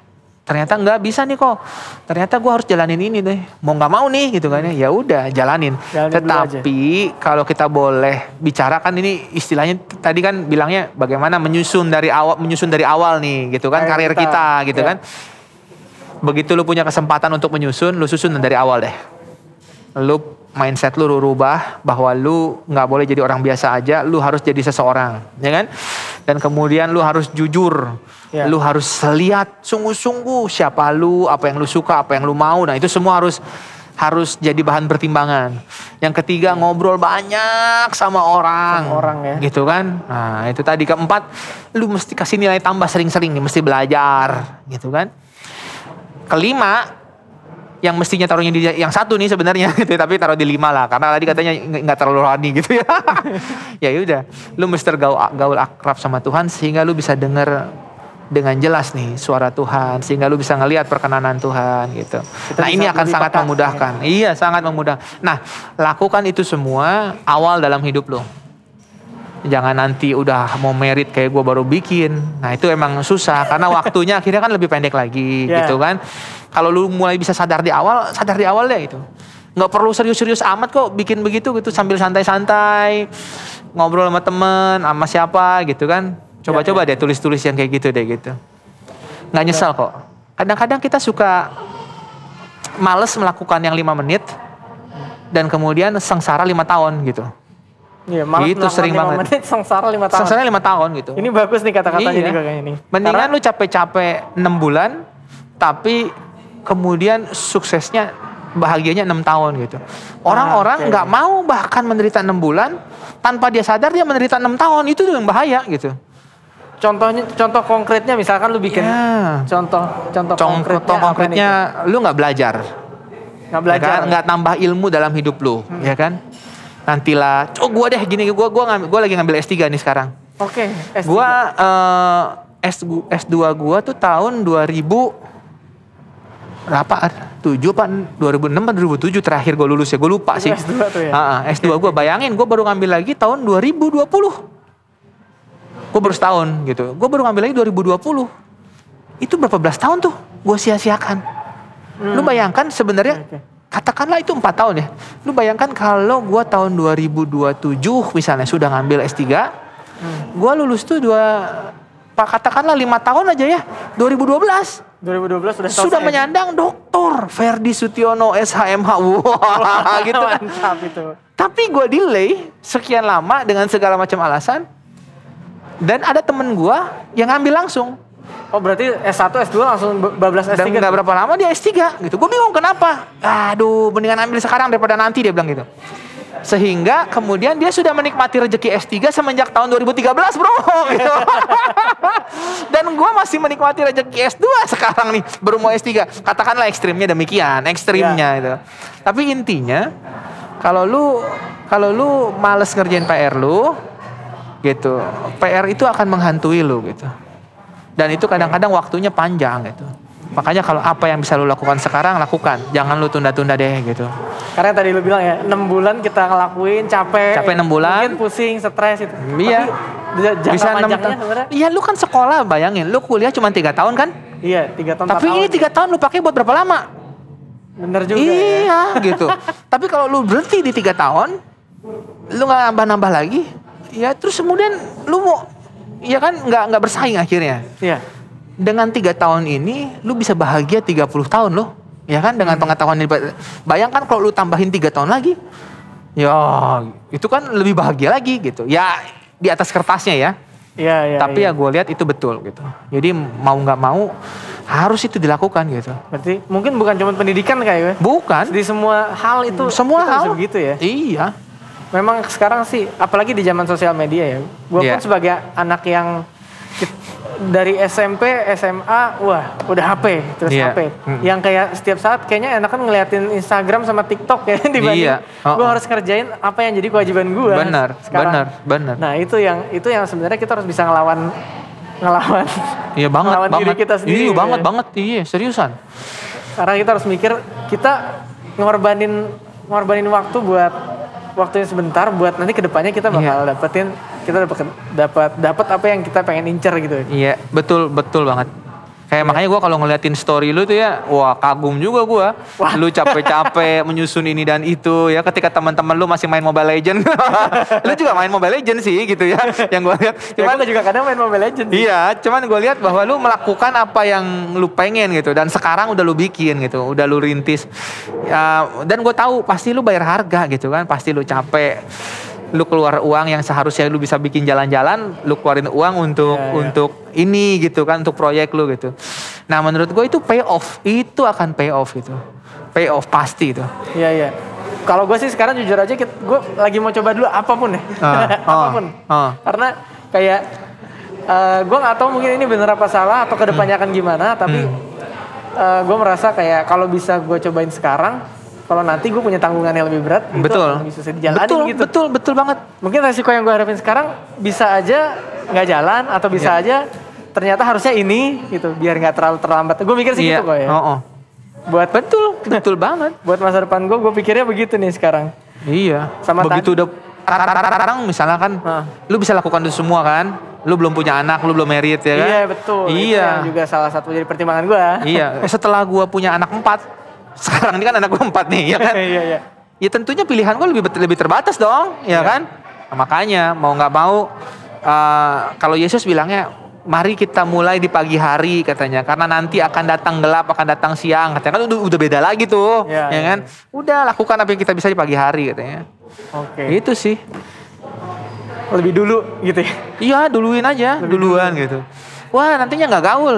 ternyata nggak bisa nih kok. Ternyata gua harus jalanin ini deh. Mau nggak mau nih gitu kan ya. Ya udah jalanin. Jalanin Tetapi kalau kita boleh bicara kan ini istilahnya tadi kan bilangnya bagaimana menyusun dari awal menyusun dari awal nih gitu kan Karir karir kita. kita, gitu Iya. kan. Begitu lu punya kesempatan untuk menyusun, lu susun dari awal deh. Lu mindset lu lu rubah bahwa lu nggak boleh jadi orang biasa aja, lu harus jadi seseorang, ya kan? Dan kemudian lu harus jujur. Iya. Lu harus lihat sungguh-sungguh siapa lu, apa yang lu suka, apa yang lu mau. Nah, itu semua harus harus jadi bahan pertimbangan. Yang ketiga ngobrol banyak sama orang. Sama orang ya. Gitu kan? Nah, itu tadi keempat lu mesti kasih nilai tambah sering-sering nih, mesti belajar, gitu kan? Kelima yang mestinya taruhnya di yang satu nih sebenarnya gitu ya, tapi taruh di lima lah karena tadi katanya nggak terlalu rohani gitu ya. Ya udah lu mesti gaul gaul akrab sama Tuhan sehingga lu bisa dengar dengan jelas nih suara Tuhan sehingga lu bisa ngelihat perkenanan Tuhan gitu. Kita nah ini akan lebih sangat peka. memudahkan. Iya sangat memudah nah lakukan itu semua awal dalam hidup lo Jangan nanti udah mau merit kayak gue baru bikin. Nah itu emang susah karena waktunya akhirnya kan lebih pendek lagi Ya. gitu kan. Kalau lu mulai bisa sadar di awal, sadar di awal deh itu. nggak perlu serius-serius amat kok bikin begitu gitu sambil santai-santai ngobrol sama temen sama siapa gitu kan coba-coba deh tulis-tulis yang kayak gitu deh gitu nggak nyesal kok kadang-kadang kita suka males melakukan yang lima menit dan kemudian sengsara lima tahun gitu Iya, malah Gitu, melakukan sering banget. menit sengsara lima tahun. sengsara lima tahun gitu Ini bagus nih kata-katanya Iya. kayaknya nih. Mendingan lu capek-capek 6 bulan tapi kemudian suksesnya bahagianya 6 tahun gitu. Orang-orang oke. nggak mau bahkan menderita 6 bulan tanpa dia sadar dia menderita 6 tahun itu tuh yang bahaya gitu. Contohnya contoh konkretnya misalkan lu bikin Ya. contoh contoh, Contoh konkretnya, konkretnya lu nggak belajar, nggak belajar. ya kan? nggak tambah ilmu dalam hidup lu, ya kan? Nantilah, oh gua deh gini, gua gua ngambil, gua lagi ngambil S3 nih sekarang. Oke, S3. Gua eh, S S2 gua tuh tahun 2000 berapa? 7 apa 2006 apa 2007 terakhir gua lulus ya. Gua lupa Itu sih. S2 tuh ya? Ah, S2 gua bayangin gua baru ngambil lagi tahun 2020. Gua baru setahun gitu. Gua baru ngambil lagi 2020. Itu berapa belas tahun tuh gua sia-siakan. Lu bayangkan sebenarnya Hmm. Katakanlah itu empat tahun ya. Lu bayangkan kalau gua tahun 2027 misalnya sudah ngambil S3, Hmm. gua lulus tuh dua pak katakanlah lima tahun aja ya 2012 2012 sudah sudah menyandang doktor Ferdi Sutiono SHMH wah gitu kan Mantap itu. tapi gua delay sekian lama dengan segala macam alasan dan ada temen gua yang ngambil langsung Oh berarti S1, S2 langsung bablas S3. dan nggak berapa lama dia S3 gitu. Gue bingung kenapa. Aduh mendingan ambil sekarang daripada nanti dia bilang gitu. Sehingga kemudian dia sudah menikmati rezeki S3 semenjak tahun 2013 bro. Gitu. dan gue masih menikmati rezeki S2 sekarang nih baru mau S3 katakanlah ekstrimnya demikian ekstrimnya Ya. itu tapi intinya kalau lu kalau lu males ngerjain PR lu gitu PR itu akan menghantui lu gitu dan itu kadang-kadang waktunya panjang gitu makanya kalau apa yang bisa lu lakukan sekarang lakukan jangan lu tunda-tunda deh gitu Karena tadi lu bilang ya, 6 bulan kita ngelakuin capek. Capek enam bulan. Mungkin pusing, stres itu. Iya. Tapi bisa enam tahun iya lu kan sekolah bayangin lu kuliah cuma tiga tahun kan Iya, 3 tahun, tapi 4 ini tiga tahun lu pakai buat berapa lama Bener juga ya. iya gitu tapi kalau lu berhenti di tiga tahun lu nggak nambah-nambah lagi ya terus kemudian lu mau ya kan? Nggak nggak bersaing akhirnya. Iya. dengan tiga tahun ini lu bisa bahagia 30 tahun loh. Ya kan? Dengan pengetahuan ini bayangkan kalau lu tambahin tiga tahun lagi. Ya itu kan lebih bahagia lagi gitu. Ya di atas kertasnya ya. Iya, iya. tapi iya. ya gue lihat itu betul gitu. Jadi mau nggak mau harus itu dilakukan gitu. Berarti mungkin bukan cuma pendidikan kayak gue. bukan. Di semua hal itu semua hal. begitu ya. iya Memang sekarang sih, apalagi di zaman sosial media ya. Gue Iya. pun sebagai anak yang dari SMP, SMA, wah udah HP, terus Iya. HP. Mm. Yang kayak setiap saat kayaknya enak kan ngeliatin Instagram sama TikTok ya dibanding Iya. Oh, gue oh. harus ngerjain apa yang jadi kewajiban gue. benar benar benar Nah itu yang itu yang sebenarnya kita harus bisa ngelawan ngelawan. iya banget ngelawan diri banget kita sendiri iya gitu banget ya. banget iya seriusan Karena kita harus mikir kita ngorbanin ngorbanin waktu buat waktunya sebentar buat nanti ke depannya kita bakal Iya. dapetin kita dapat dapat dapat apa yang kita pengen incer gitu. Iya, betul betul banget. Kayak makanya gue kalau ngeliatin story lu tuh ya, wah kagum juga gue. Lu capek-capek menyusun ini dan itu ya. Ketika teman-teman lu masih main Mobile Legend, lu juga main Mobile Legend sih gitu ya. Yang gue lihat. Cuman Cuman gue juga kadang main Mobile Legends. sih. Iya, cuman gue lihat bahwa lu melakukan apa yang lu pengen gitu dan sekarang udah lu bikin gitu, udah lu rintis. Ya, dan gue tahu pasti lu bayar harga gitu kan, pasti lu capek. Lu keluar uang yang seharusnya lu bisa bikin jalan-jalan, lu keluarin uang untuk Iya, iya. untuk ini gitu kan, untuk proyek lu gitu. Nah, menurut gue itu pay off, itu akan pay off gitu. Pay off pasti itu. Iya iya. Kalau gue sih sekarang jujur aja gue lagi mau coba dulu apa pun ya. Ah, apa pun. ah. Karena kayak gue nggak tahu mungkin ini bener apa salah atau ke depannya akan gimana. Tapi Hmm. gue merasa kayak kalau bisa gue cobain sekarang, kalau nanti gue punya tanggungan yang lebih berat, itu betul. akan bisa dijalanin betul, gitu. betul, betul banget. Mungkin resiko yang gue harapin sekarang bisa aja nggak jalan atau bisa Iya. aja ternyata harusnya ini gitu biar nggak terlalu terlambat. Gue mikir sih Iya. gitu kok ya. Oh, oh. Buat Betul, betul banget. buat masa depan gue, gue pikirnya begitu nih sekarang. Iya. Sama begitu tadi- udah sekarang misalnya kan, Hah. lu bisa lakukan itu semua kan. Lu belum punya anak, lu belum married ya kan? Iya betul. Itu Iya. yang juga salah satu jadi pertimbangan gue. iya. Setelah gua punya anak empat, Sekarang ini kan anak gue empat nih, ya kan? Iya, iya. ya tentunya pilihan gue lebih lebih terbatas dong, ya Iya. kan? Nah, makanya mau nggak mau eh, kalau Yesus bilangnya mari kita mulai di pagi hari katanya karena nanti akan datang gelap akan datang siang katanya kan udah, udah beda lagi tuh Iya, ya iya. kan udah lakukan apa yang kita bisa di pagi hari katanya Oke. itu sih Lebih dulu gitu ya. iya duluin aja Lebih duluan gitu wah nantinya nggak gaul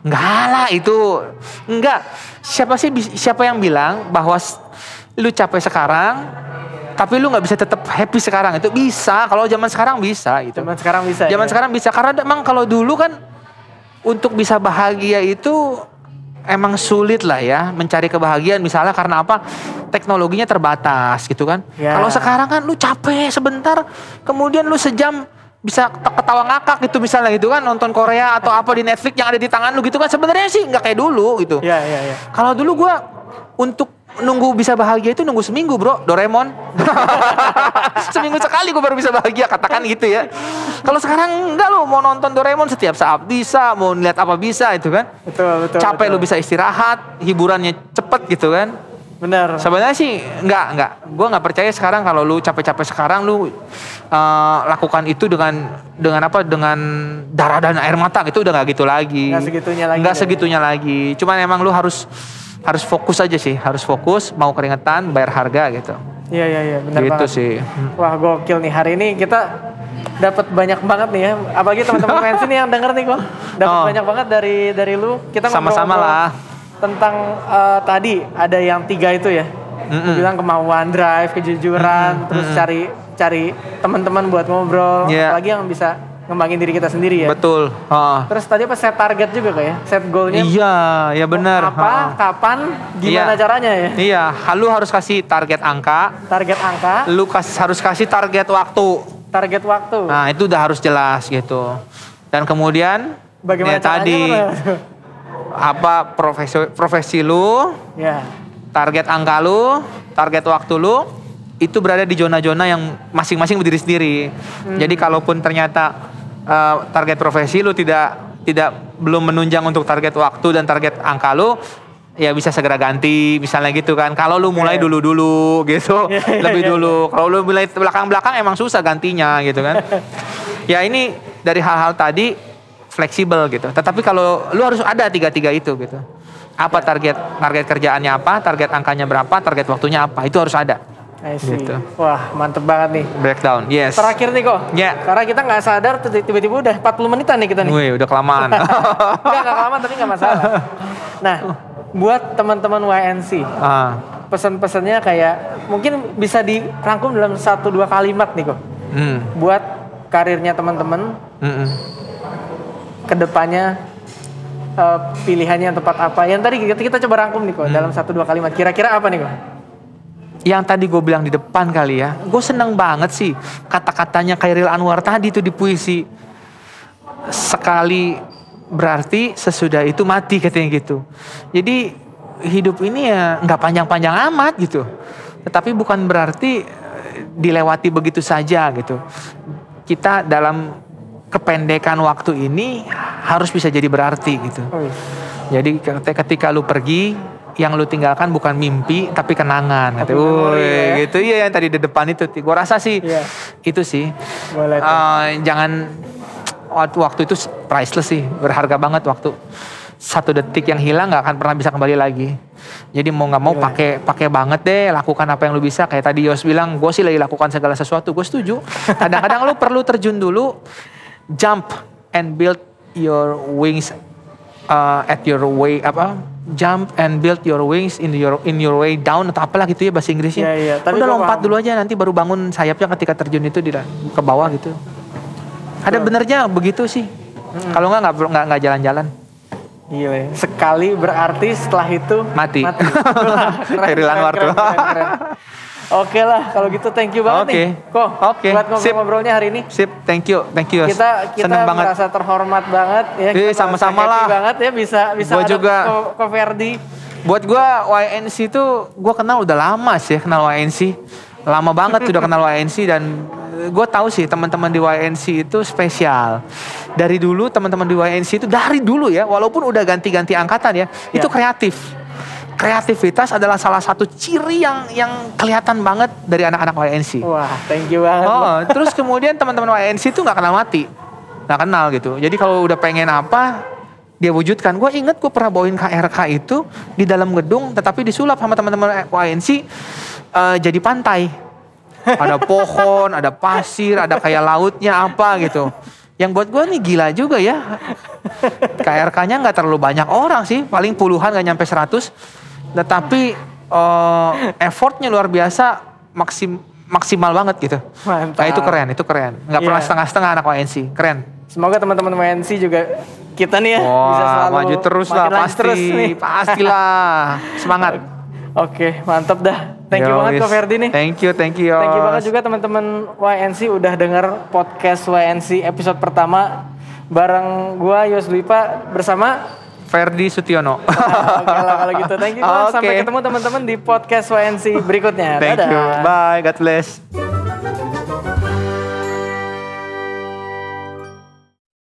nggak lah itu nggak siapa sih siapa yang bilang bahwa lu capek sekarang tapi lu nggak bisa tetap happy sekarang itu bisa kalau zaman sekarang bisa gitu Zaman sekarang bisa. zaman ya? sekarang bisa karena emang kalau dulu kan untuk bisa bahagia itu emang sulit lah ya mencari kebahagiaan misalnya karena apa teknologinya terbatas gitu kan Ya. kalau sekarang kan lu capek sebentar kemudian lu sejam bisa ket- ketawa ngakak gitu misalnya gitu kan nonton Korea atau apa di Netflix yang ada di tangan lu gitu kan sebenarnya sih nggak kayak dulu gitu Iya, iya, iya. kalau dulu gua untuk nunggu bisa bahagia itu nunggu seminggu bro Doraemon seminggu sekali gue baru bisa bahagia katakan gitu ya kalau sekarang enggak lo mau nonton Doraemon setiap saat bisa mau lihat apa bisa itu kan Betul, betul. capek betul. lu bisa istirahat hiburannya cepet gitu kan Benar. sebenarnya sih enggak enggak gue nggak percaya sekarang kalau lu capek-capek sekarang lu eh, lakukan itu dengan dengan apa dengan darah dan air mata gitu udah nggak gitu lagi Nggak segitunya lagi nggak ya. segitunya lagi cuman emang lu harus harus fokus aja sih harus fokus mau keringetan bayar harga gitu Iya, iya, iya. Benar gitu banget. sih Wah gokil nih hari ini kita dapat banyak banget nih ya. Apalagi teman-teman fans ini yang denger nih kok. Dapat Oh. banyak banget dari dari lu. Kita Sama-sama lah. Tentang eh, tadi ada yang tiga itu ya. Mm-mm. Bilang kemauan drive, kejujuran, terus cari cari teman-teman buat ngobrol. Iya. Apalagi yang bisa ngembangin diri kita sendiri ya. betul Ha. Terus tadi apa set target juga kayak ya? Set goalnya iya ya benar apa, Ha. kapan, gimana Iya. caranya ya? iya lu harus kasih target angka Target angka, lu kas- harus kasih target waktu target waktu. Nah itu udah harus jelas gitu. Dan kemudian Bagaimana ya caranya? tadi mana? Apa profesi profesi lu, ya. target angka lu, target waktu lu itu berada di zona-zona yang masing-masing berdiri sendiri. Hmm. Jadi kalaupun ternyata eh, target profesi lu tidak tidak belum menunjang untuk target waktu dan target angka lu ya bisa segera ganti misalnya gitu kan kalau lu mulai Iya. dulu-dulu gitu Iya, iya, lebih dulu kalau lu mulai belakang-belakang emang susah gantinya gitu kan ya ini dari hal-hal tadi fleksibel gitu. Tetapi kalau lu harus ada tiga-tiga itu gitu. Apa target target kerjaannya apa, target angkanya berapa, target waktunya apa, itu harus ada. I see. Gitu. Wah, mantep banget nih. Breakdown, yes. Terakhir nih kok. Ya. Karena kita nggak sadar tiba- tiba-tiba udah 40 menitan nih kita nih. Wih, udah kelamaan. Enggak, nggak kelamaan tapi nggak masalah. Nah, buat teman-teman YNC, ah, pesan-pesannya kayak mungkin bisa dirangkum dalam satu dua kalimat nih kok. hmm, Buat karirnya teman-teman, mm, mm. Ke depannya eh, pilihannya yang tepat apa. Yang tadi kita, kita coba rangkum nih kok Hmm. dalam satu dua kalimat. Kira-kira apa nih kok? Yang tadi gue bilang di depan kali ya, gue seneng banget sih kata-katanya Khairil Anwar tadi tuh di puisi. Sekali berarti sesudah itu mati katanya gitu. Jadi hidup ini ya nggak panjang-panjang amat gitu. Tetapi bukan berarti dilewati begitu saja gitu. Kita dalam kependekan waktu ini harus bisa jadi berarti gitu. Oh, iya. Jadi ketika, lu pergi, yang lu tinggalkan bukan mimpi tapi kenangan. Tapi Kata, memori "Woi," ya. gitu iya yang tadi di depan itu. Gue rasa sih Iya. itu sih. Boleh tuh. Eh, jangan waktu itu priceless sih, berharga banget waktu. Satu detik yang hilang nggak akan pernah bisa kembali lagi. Jadi mau nggak mau Gila. pakai pakai banget deh, lakukan apa yang lu bisa. Kayak tadi Yos bilang, gue sih lagi lakukan segala sesuatu. Gue setuju. Kadang-kadang lu perlu terjun dulu, jump and build your wings uh, at your way apa jump and build your wings in your in your way down atau apalah gitu ya bahasa Inggrisnya. Iya, iya. Tapi Udah lompat paham. dulu aja nanti baru bangun sayapnya ketika terjun itu di ke bawah gitu. Ada benernya begitu sih. Kalau nggak nggak nggak jalan-jalan. Gila ya. Sekali berarti setelah itu Mati. Wah, keren, keren, keren, keren, keren. Oke lah, kalau gitu thank you banget Oke. nih. Kok, Oke, buat sip. ngobrol-ngobrolnya hari ini. Sip, thank you, thank you. Kita kita Seneng banget. merasa terhormat banget ya. Eh, merasa sama-sama happy lah. banget ya bisa bisa Gua ada juga. Ko, Ko Verdi. Buat gua YNC itu gua kenal udah lama sih kenal YNC. Lama banget udah kenal YNC dan gue tahu sih teman-teman di YNC itu spesial. Dari dulu teman-teman di YNC itu dari dulu ya, walaupun udah ganti-ganti angkatan ya, itu Ya. kreatif. Kreativitas adalah salah satu ciri yang yang kelihatan banget dari anak-anak YNC. Wah, thank you banget. Oh, terus kemudian teman-teman YNC itu nggak kenal mati, nggak kenal gitu. Jadi kalau udah pengen apa, dia wujudkan. Gue inget gue pernah bawain KRK itu di dalam gedung, tetapi disulap sama teman-teman YNC eh, jadi pantai. Ada pohon, ada pasir, ada kayak lautnya apa gitu. Yang buat gue nih gila juga ya. KRK-nya nggak terlalu banyak orang sih, paling puluhan nggak nyampe 100. Tetapi eh, effortnya luar biasa, maksim maksimal banget gitu. Mantap. Nah, itu keren, itu keren. Nggak pernah Iya. setengah-setengah anak YNC, keren. Semoga teman-teman WNC juga kita nih ya Wah, bisa selalu maju terus lah pasti, terus nih. pastilah. Semangat. Oke, mantap dah. Thank you Yo, banget wis. Ko Ferdi nih. Thank you, thank you. Thank you banget juga teman-teman YNC udah denger podcast YNC episode pertama bareng gua Yos Lipa bersama Ferdi Sutiono. Oke lah kalau gitu. Thank you. Ko. Sampai ketemu teman-teman di podcast YNC berikutnya. thank you. Dadah. Bye. God bless.